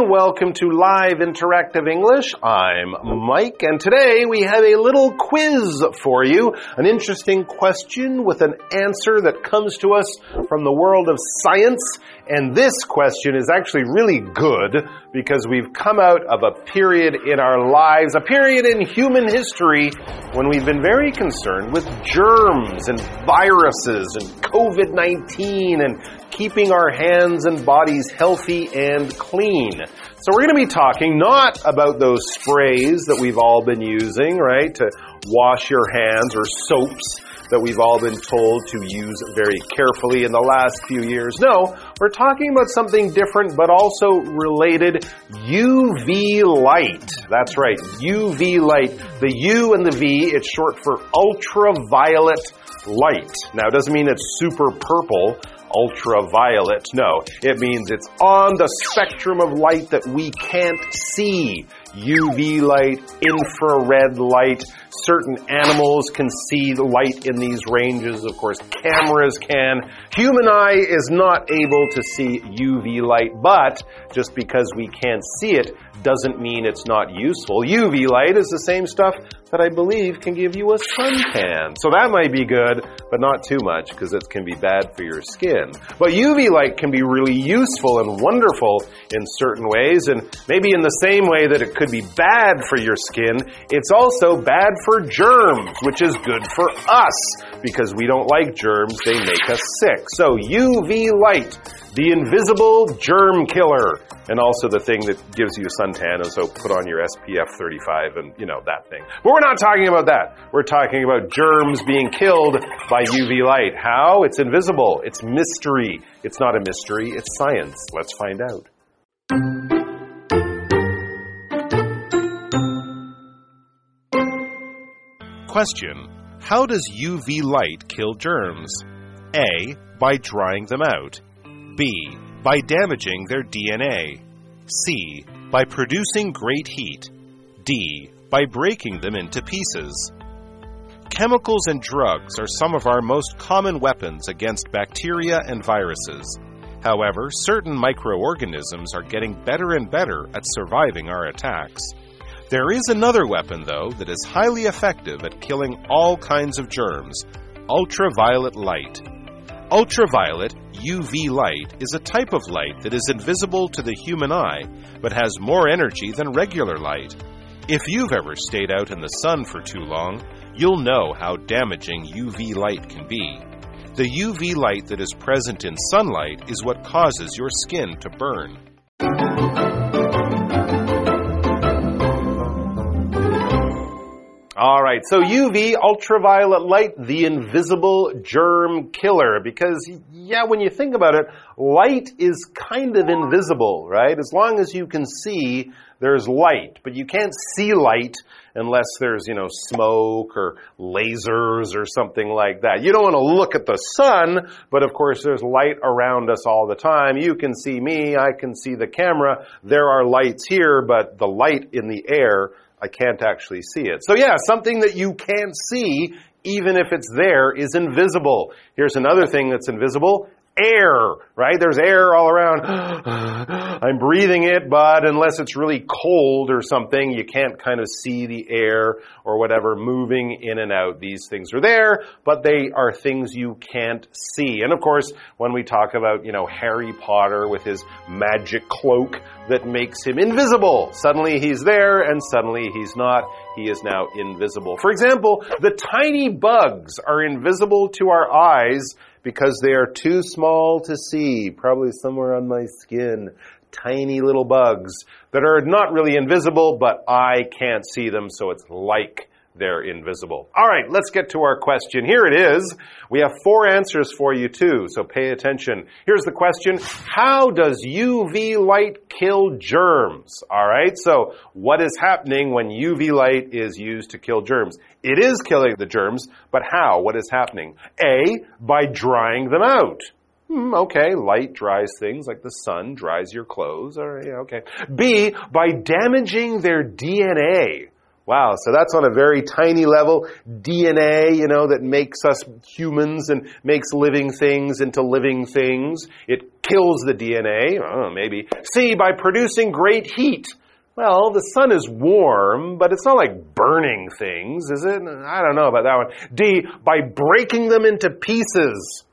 Everyone, welcome to Live Interactive English. I'm Mike and today we have a little quiz for you. An interesting question with an answer that comes to us from the world of science. And this question is actually really good because we've come out of a period in our lives, a period in human history when we've been very concerned with germs and viruses and COVID-19 and keeping our hands and bodies healthy and clean. So we're going to be talking not about those sprays that we've all been using, right, to wash your hands or soaps that we've all been told to use very carefully in the last few years. No, we're talking about something different but also related UV light. That's right, UV light. The U and the V, it's short for ultraviolet light. Now, it doesn't mean it's super purple ultraviolet. No, it means it's on the spectrum of light that we can't see. UV light, infrared light. Certain animals can see the light in these ranges. Of course, cameras can. Human eye is not able to see UV light, but just because we can't see it doesn't mean it's not useful. UV light is the same stuff that I believe can give you a suntan. So that might be good, but not too much because it can be bad for your skin. But UV light can be really useful and wonderful in certain ways, and maybe in the same way that it could be bad for your skin, it's also bad for germs, which is good for us because we don't like germs, they make us sick. So UV light the invisible germ killer, and also the thing that gives you a suntan, and so put on your SPF 35 and, you know, that thing. But we're not talking about that. We're talking about germs being killed by UV light. How? It's invisible. It's mystery. It's not a mystery, it's science. Let's find out. Question How does UV light kill germs? A. By drying them out. B. By damaging their DNA. C. By producing great heat. D. By breaking them into pieces. Chemicals and drugs are some of our most common weapons against bacteria and viruses. However, certain microorganisms are getting better and better at surviving our attacks. There is another weapon, though, that is highly effective at killing all kinds of germs ultraviolet light. Ultraviolet, UV light, is a type of light that is invisible to the human eye but has more energy than regular light. If you've ever stayed out in the sun for too long, you'll know how damaging UV light can be. The UV light that is present in sunlight is what causes your skin to burn. All right, so UV, ultraviolet light, the invisible germ killer. Because, yeah, when you think about it, light is kind of invisible, right? As long as you can see, there's light. But you can't see light unless there's, you know, smoke or lasers or something like that. You don't want to look at the sun, but of course there's light around us all the time. You can see me, I can see the camera. There are lights here, but the light in the air I can't actually see it. So yeah, something that you can't see, even if it's there, is invisible. Here's another thing that's invisible air, right? There's air all around. I'm breathing it, but unless it's really cold or something, you can't kind of see the air or whatever moving in and out. These things are there, but they are things you can't see. And of course, when we talk about, you know, Harry Potter with his magic cloak that makes him invisible, suddenly he's there and suddenly he's not. He is now invisible. For example, the tiny bugs are invisible to our eyes because they are too small to see, probably somewhere on my skin. Tiny little bugs that are not really invisible, but I can't see them, so it's like they're invisible. All right, let's get to our question. Here it is. We have four answers for you too, so pay attention. Here's the question. How does UV light kill germs? All right, so what is happening when UV light is used to kill germs? It is killing the germs, but how? What is happening? A, by drying them out. Hmm, okay, light dries things like the sun dries your clothes. All right, okay. B, by damaging their DNA. Wow, so that's on a very tiny level. DNA, you know, that makes us humans and makes living things into living things. It kills the DNA, oh, maybe. C, by producing great heat. Well, the sun is warm, but it's not like burning things, is it? I don't know about that one. D, by breaking them into pieces.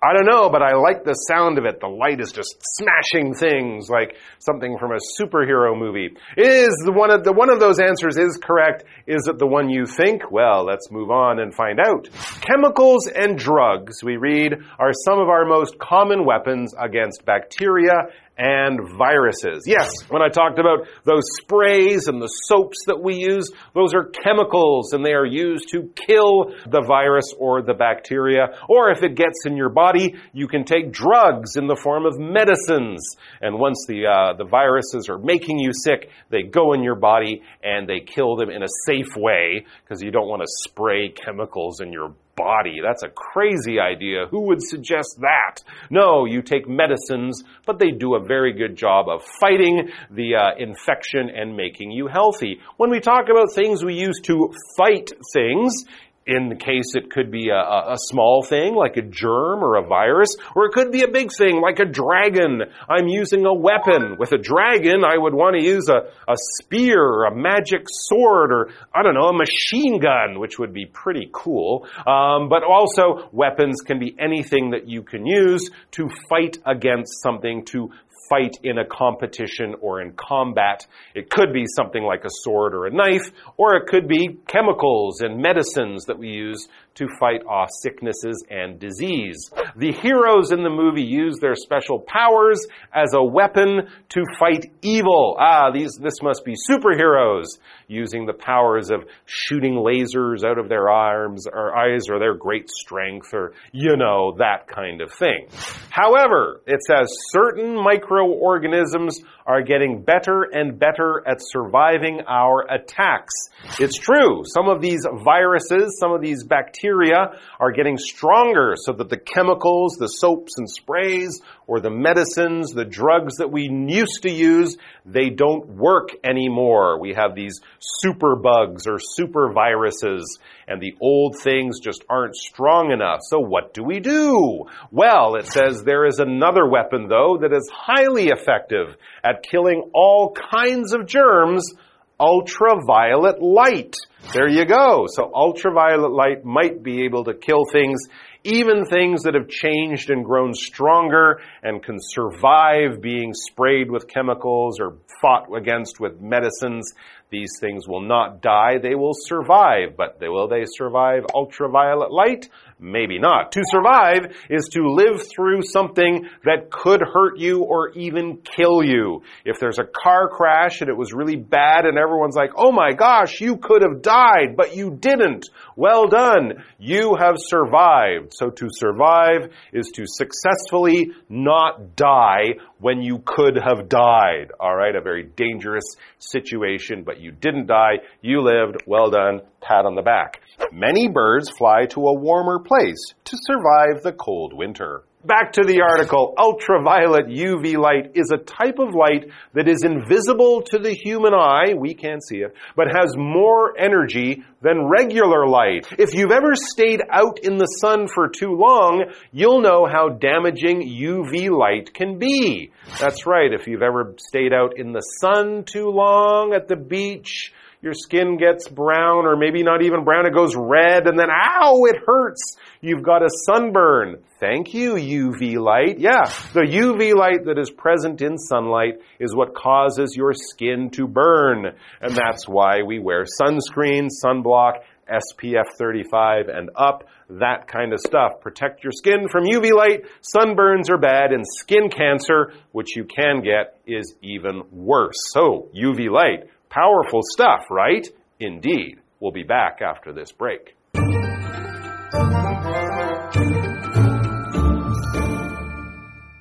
I don't know, but I like the sound of it. The light is just smashing things like something from a superhero movie. Is the one of the one of those answers is correct? Is it the one you think? Well, let's move on and find out. Chemicals and drugs, we read, are some of our most common weapons against bacteria and viruses. Yes, when I talked about those sprays and the soaps that we use, those are chemicals and they are used to kill the virus or the bacteria. Or if it gets in your body, you can take drugs in the form of medicines. And once the, uh, the viruses are making you sick, they go in your body and they kill them in a safe way because you don't want to spray chemicals in your body. That's a crazy idea. Who would suggest that? No, you take medicines, but they do a very good job of fighting the uh, infection and making you healthy. When we talk about things we use to fight things, in the case it could be a, a, small thing like a germ or a virus, or it could be a big thing like a dragon. I'm using a weapon. With a dragon, I would want to use a, a spear, or a magic sword, or I don't know, a machine gun, which would be pretty cool. Um, but also, weapons can be anything that you can use to fight against something, to fight in a competition or in combat. It could be something like a sword or a knife, or it could be chemicals and medicines that we use to fight off sicknesses and disease. The heroes in the movie use their special powers as a weapon to fight evil. Ah, these, this must be superheroes using the powers of shooting lasers out of their arms or eyes or their great strength or, you know, that kind of thing. However, it says certain microorganisms are getting better and better at surviving our attacks. It's true. Some of these viruses, some of these bacteria are getting stronger so that the chemicals, the soaps and sprays, or the medicines, the drugs that we used to use, they don't work anymore. We have these super bugs or super viruses, and the old things just aren't strong enough. So what do we do? Well, it says there is another weapon, though, that is highly effective at killing all kinds of germs ultraviolet light. There you go. So ultraviolet light might be able to kill things, even things that have changed and grown stronger and can survive being sprayed with chemicals or fought against with medicines. These things will not die. They will survive. But they, will they survive ultraviolet light? Maybe not. To survive is to live through something that could hurt you or even kill you. If there's a car crash and it was really bad and everyone's like, oh my gosh, you could have died, but you didn't. Well done. You have survived. So to survive is to successfully not die when you could have died. All right. A very dangerous situation, but you didn't die. You lived. Well done. Pat on the back. Many birds fly to a warmer place to survive the cold winter. Back to the article. Ultraviolet UV light is a type of light that is invisible to the human eye. We can't see it, but has more energy than regular light. If you've ever stayed out in the sun for too long, you'll know how damaging UV light can be. That's right. If you've ever stayed out in the sun too long at the beach, your skin gets brown or maybe not even brown, it goes red and then ow, it hurts. You've got a sunburn. Thank you, UV light. Yeah, the UV light that is present in sunlight is what causes your skin to burn. And that's why we wear sunscreen, sunblock, SPF 35 and up, that kind of stuff. Protect your skin from UV light. Sunburns are bad, and skin cancer, which you can get, is even worse. So, UV light, Powerful stuff, right? Indeed. We'll be back after this break.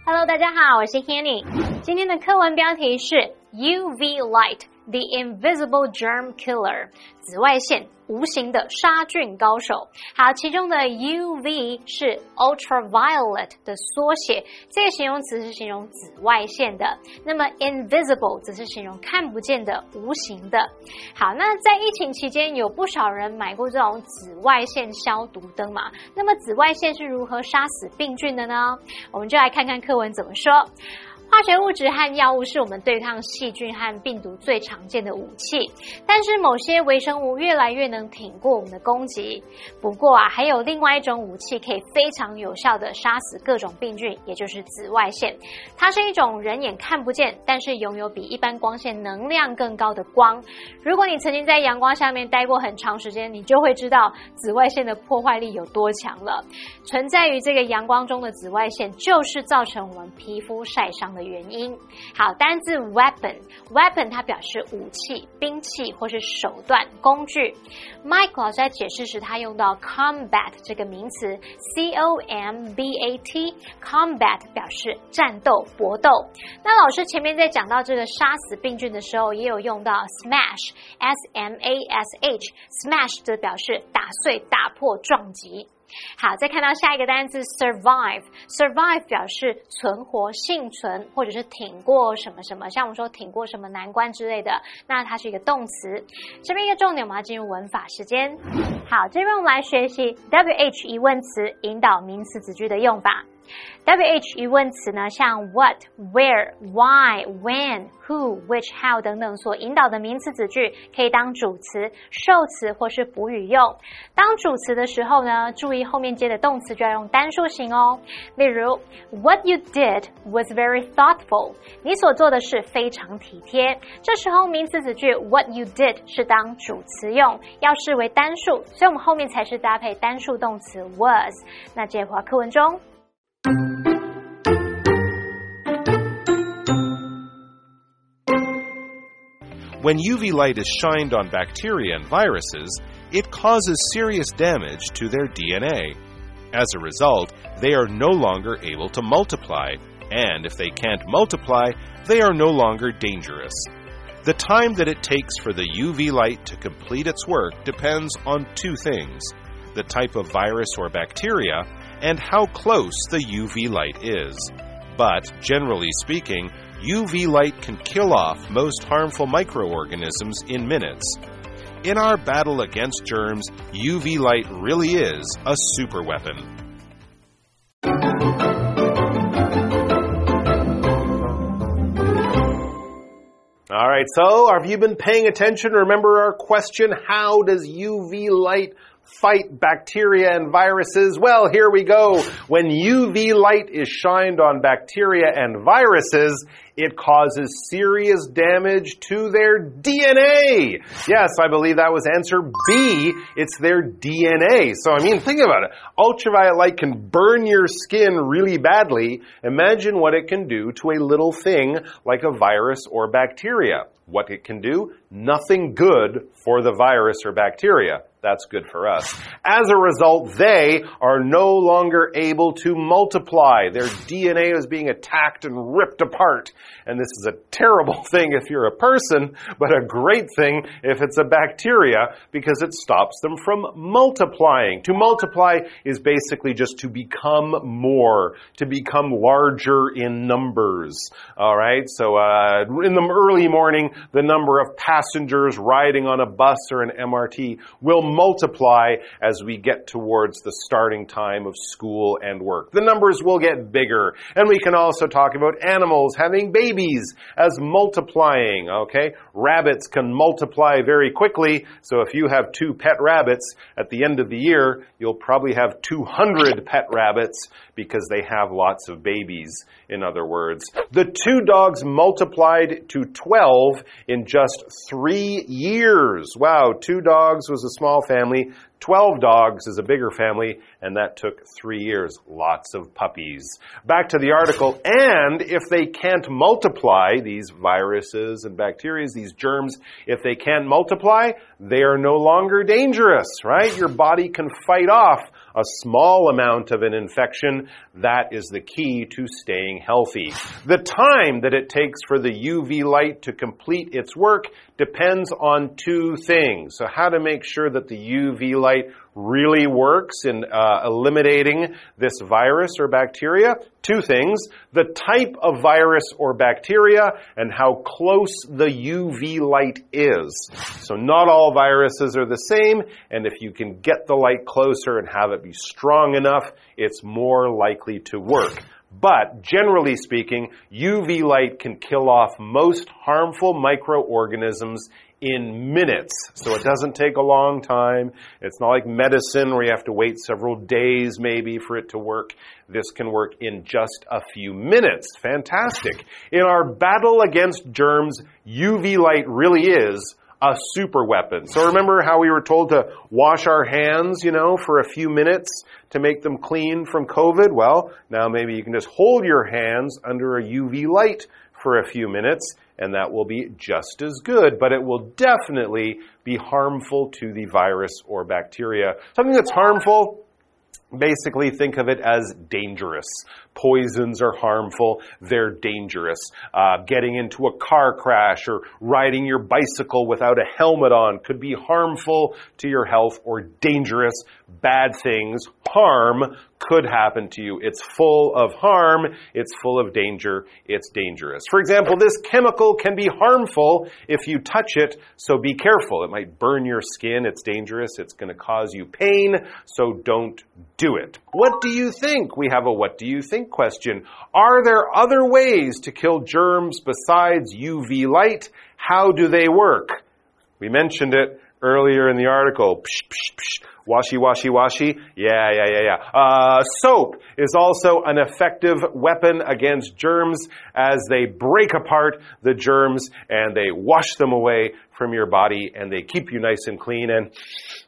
Hello，大家好，我是 Hanny。今天的课文标题是 UV light。 The invisible germ killer，紫外线无形的杀菌高手。好，其中的 UV 是 ultraviolet 的缩写，这个形容词是形容紫外线的。那么 invisible 则是形容看不见的、无形的。好，那在疫情期间，有不少人买过这种紫外线消毒灯嘛？那么紫外线是如何杀死病菌的呢？我们就来看看课文怎么说。化学物质和药物是我们对抗细菌和病毒最常见的武器，但是某些微生物越来越能挺过我们的攻击。不过啊，还有另外一种武器可以非常有效的杀死各种病菌，也就是紫外线。它是一种人眼看不见，但是拥有比一般光线能量更高的光。如果你曾经在阳光下面待过很长时间，你就会知道紫外线的破坏力有多强了。存在于这个阳光中的紫外线，就是造成我们皮肤晒伤。的原因。好，单字 weapon，weapon 它表示武器、兵器或是手段、工具。Mike 老师在解释时，他用到 combat 这个名词，c o m b a t，combat 表示战斗、搏斗。那老师前面在讲到这个杀死病菌的时候，也有用到 smash，s m a s h，smash 的表示打碎、打破、撞击。好，再看到下一个单词 survive，survive 表示存活、幸存，或者是挺过什么什么，像我们说挺过什么难关之类的，那它是一个动词。这边一个重点，我们要进入文法时间。好，这边我们来学习 W H 疑问词引导名词子句的用法。W H 疑问词呢，像 what、where、why、when、who、which、how 等等所引导的名词子句，可以当主词、受词或是补语用。当主词的时候呢，注意后面接的动词就要用单数型哦。例如，What you did was very thoughtful。你所做的事非常体贴。这时候名词子句 What you did 是当主词用，要视为单数，所以我们后面才是搭配单数动词 was。那这话课文中。When UV light is shined on bacteria and viruses, it causes serious damage to their DNA. As a result, they are no longer able to multiply, and if they can't multiply, they are no longer dangerous. The time that it takes for the UV light to complete its work depends on two things the type of virus or bacteria and how close the UV light is. But, generally speaking, UV light can kill off most harmful microorganisms in minutes. In our battle against germs, UV light really is a super weapon. All right, so have you been paying attention? Remember our question how does UV light fight bacteria and viruses? Well, here we go. When UV light is shined on bacteria and viruses, it causes serious damage to their DNA. Yes, I believe that was answer B. It's their DNA. So, I mean, think about it. Ultraviolet light can burn your skin really badly. Imagine what it can do to a little thing like a virus or bacteria. What it can do? Nothing good for the virus or bacteria. That's good for us. As a result, they are no longer able to multiply. Their DNA is being attacked and ripped apart. And this is a terrible thing if you're a person, but a great thing if it's a bacteria because it stops them from multiplying. To multiply is basically just to become more, to become larger in numbers. All right. So, uh, in the early morning, the number of passengers riding on a bus or an MRT will multiply as we get towards the starting time of school and work. The numbers will get bigger. And we can also talk about animals having babies as multiplying, okay? Rabbits can multiply very quickly, so if you have two pet rabbits, at the end of the year, you'll probably have 200 pet rabbits because they have lots of babies, in other words. The two dogs multiplied to 12 in just three years. Wow, two dogs was a small family. 12 dogs is a bigger family, and that took three years. Lots of puppies. Back to the article. And if they can't multiply, these viruses and bacteria, these germs, if they can't multiply, they are no longer dangerous, right? Your body can fight off a small amount of an infection, that is the key to staying healthy. The time that it takes for the UV light to complete its work depends on two things. So how to make sure that the UV light really works in uh, eliminating this virus or bacteria? Two things. The type of virus or bacteria and how close the UV light is. So not all viruses are the same, and if you can get the light closer and have it be strong enough, it's more likely to work. But generally speaking, UV light can kill off most harmful microorganisms in minutes. So it doesn't take a long time. It's not like medicine where you have to wait several days maybe for it to work. This can work in just a few minutes. Fantastic. In our battle against germs, UV light really is a super weapon. So remember how we were told to wash our hands, you know, for a few minutes to make them clean from COVID? Well, now maybe you can just hold your hands under a UV light for a few minutes and that will be just as good, but it will definitely be harmful to the virus or bacteria. Something that's harmful, basically think of it as dangerous. Poisons are harmful, they're dangerous. Uh, getting into a car crash or riding your bicycle without a helmet on could be harmful to your health or dangerous. Bad things, harm could happen to you. It's full of harm, it's full of danger, it's dangerous. For example, this chemical can be harmful if you touch it, so be careful. It might burn your skin, it's dangerous, it's going to cause you pain, so don't do it. What do you think? We have a what do you think question. Are there other ways to kill germs besides UV light? How do they work? We mentioned it earlier in the article. Psh, psh, psh. Washy, washy, washy. Yeah, yeah, yeah, yeah. Uh, soap is also an effective weapon against germs as they break apart the germs and they wash them away from your body and they keep you nice and clean and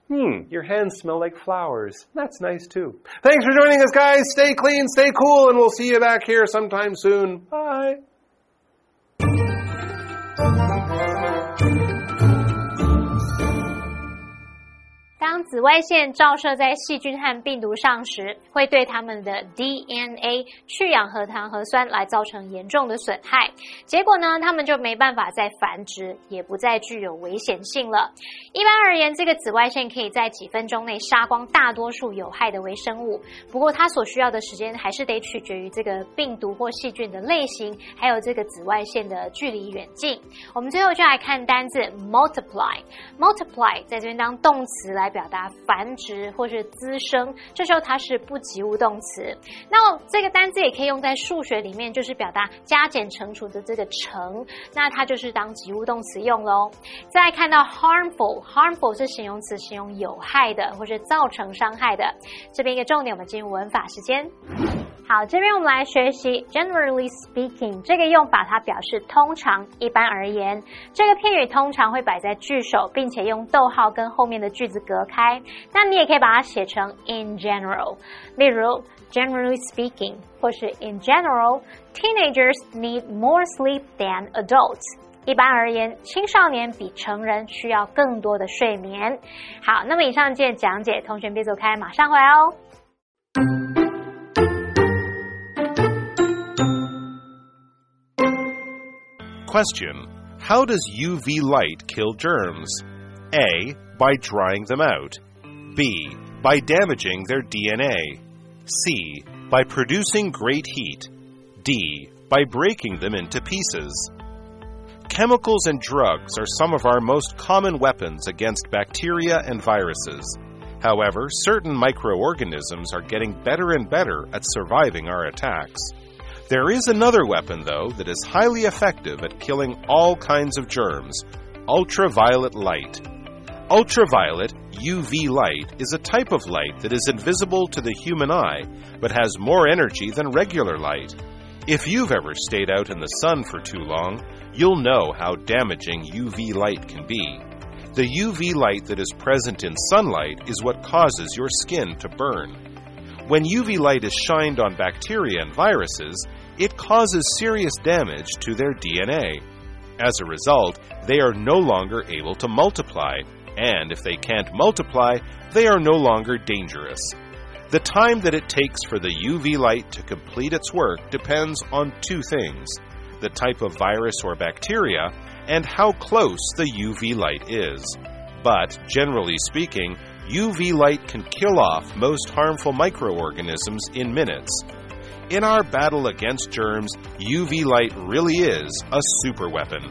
hmm, your hands smell like flowers. That's nice too. Thanks for joining us, guys. Stay clean, stay cool, and we'll see you back here sometime soon. Bye. 紫外线照射在细菌和病毒上时，会对它们的 DNA 去氧核糖核酸来造成严重的损害。结果呢，它们就没办法再繁殖，也不再具有危险性了。一般而言，这个紫外线可以在几分钟内杀光大多数有害的微生物。不过，它所需要的时间还是得取决于这个病毒或细菌的类型，还有这个紫外线的距离远近。我们最后就来看单字 multiply。multiply 在这边当动词来。表达繁殖或是滋生，这时候它是不及物动词。那这个单字也可以用在数学里面，就是表达加减乘除的这个乘，那它就是当及物动词用喽。再看到 harmful，harmful 是形容词，形容有害的或是造成伤害的。这边一个重点，我们进入文法时间。好，这边我们来学习 generally speaking 这个用法，它表示通常、一般而言。这个片语通常会摆在句首，并且用逗号跟后面的句子隔开。那你也可以把它写成 in general，例如 generally speaking，或是 in general，teenagers need more sleep than adults。一般而言，青少年比成人需要更多的睡眠。好，那么以上件讲解，同学别走开，马上回来哦。Question How does UV light kill germs? A. By drying them out. B. By damaging their DNA. C. By producing great heat. D. By breaking them into pieces. Chemicals and drugs are some of our most common weapons against bacteria and viruses. However, certain microorganisms are getting better and better at surviving our attacks. There is another weapon, though, that is highly effective at killing all kinds of germs ultraviolet light. Ultraviolet, UV light, is a type of light that is invisible to the human eye but has more energy than regular light. If you've ever stayed out in the sun for too long, you'll know how damaging UV light can be. The UV light that is present in sunlight is what causes your skin to burn. When UV light is shined on bacteria and viruses, it causes serious damage to their DNA. As a result, they are no longer able to multiply, and if they can't multiply, they are no longer dangerous. The time that it takes for the UV light to complete its work depends on two things the type of virus or bacteria and how close the UV light is. But, generally speaking, UV light can kill off most harmful microorganisms in minutes. In our battle against germs, UV light really is a super weapon.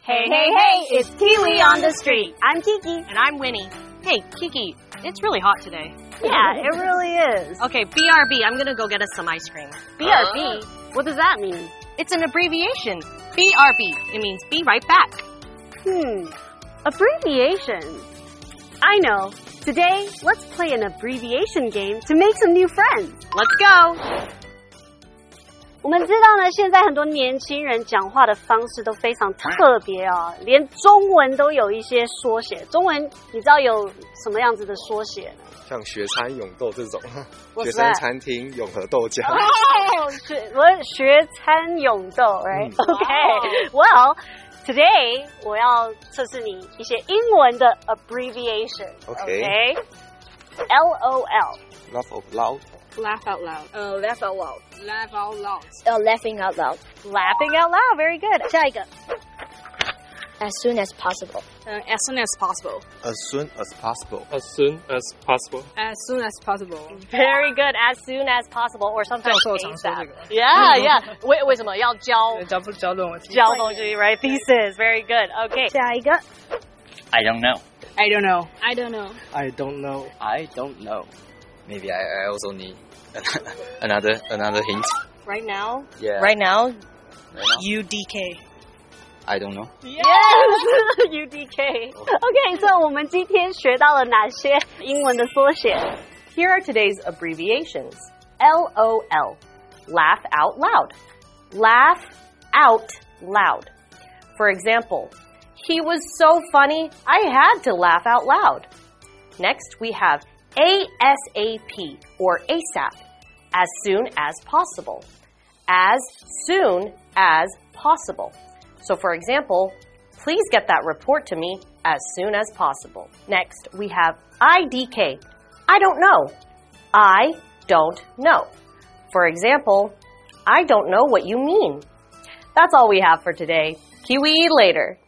Hey, hey, hey, it's Kiwi on the street. I'm Kiki. And I'm Winnie. Hey, Kiki, it's really hot today. Yeah, it really is. Okay, BRB, I'm gonna go get us some ice cream. BRB? What does that mean? It's an abbreviation. BRB. It means be right back. Hmm. Abbreviations. I know. Today, let's play an abbreviation game to make some new friends. Let's go. 我们知道呢，现在很多年轻人讲话的方式都非常特别啊，连中文都有一些缩写。中文你知道有什么样子的缩写呢？像学餐永豆这种， What's 学生 that? 餐厅永和豆浆。哦，学我学餐永豆，right? Okay. Well, today 我要测试你一些英文的 abbreviation. Okay. Okay. L O L. Laugh out loud. Laugh out loud. Uh, laugh out loud. Laugh out loud. Oh, laughing out loud. Laughing out loud. Very good. 下一个 as soon as possible. Uh, as soon as possible. As soon as possible. As soon as possible. As soon as possible. Very good. As soon as possible, or sometimes ASAP. Yeah, yeah. 为为什么要交？交交论文。交东西，right? Thesis. Very good. Okay. 下一个。I don't know. I don't know. I don't know. I don't know. I don't know. Maybe I, I also need another another hint. Right now. Yeah. Right now. Right now? UDK. I don't know. Yes, UDK. Okay, so 我们今天学到了哪些英文的缩写 Here are today's abbreviations. LOL. Laugh out loud. Laugh out loud. For example, he was so funny, I had to laugh out loud. Next, we have ASAP or ASAP. As soon as possible. As soon as possible. So, for example, please get that report to me as soon as possible. Next, we have IDK. I don't know. I don't know. For example, I don't know what you mean. That's all we have for today. Kiwi later.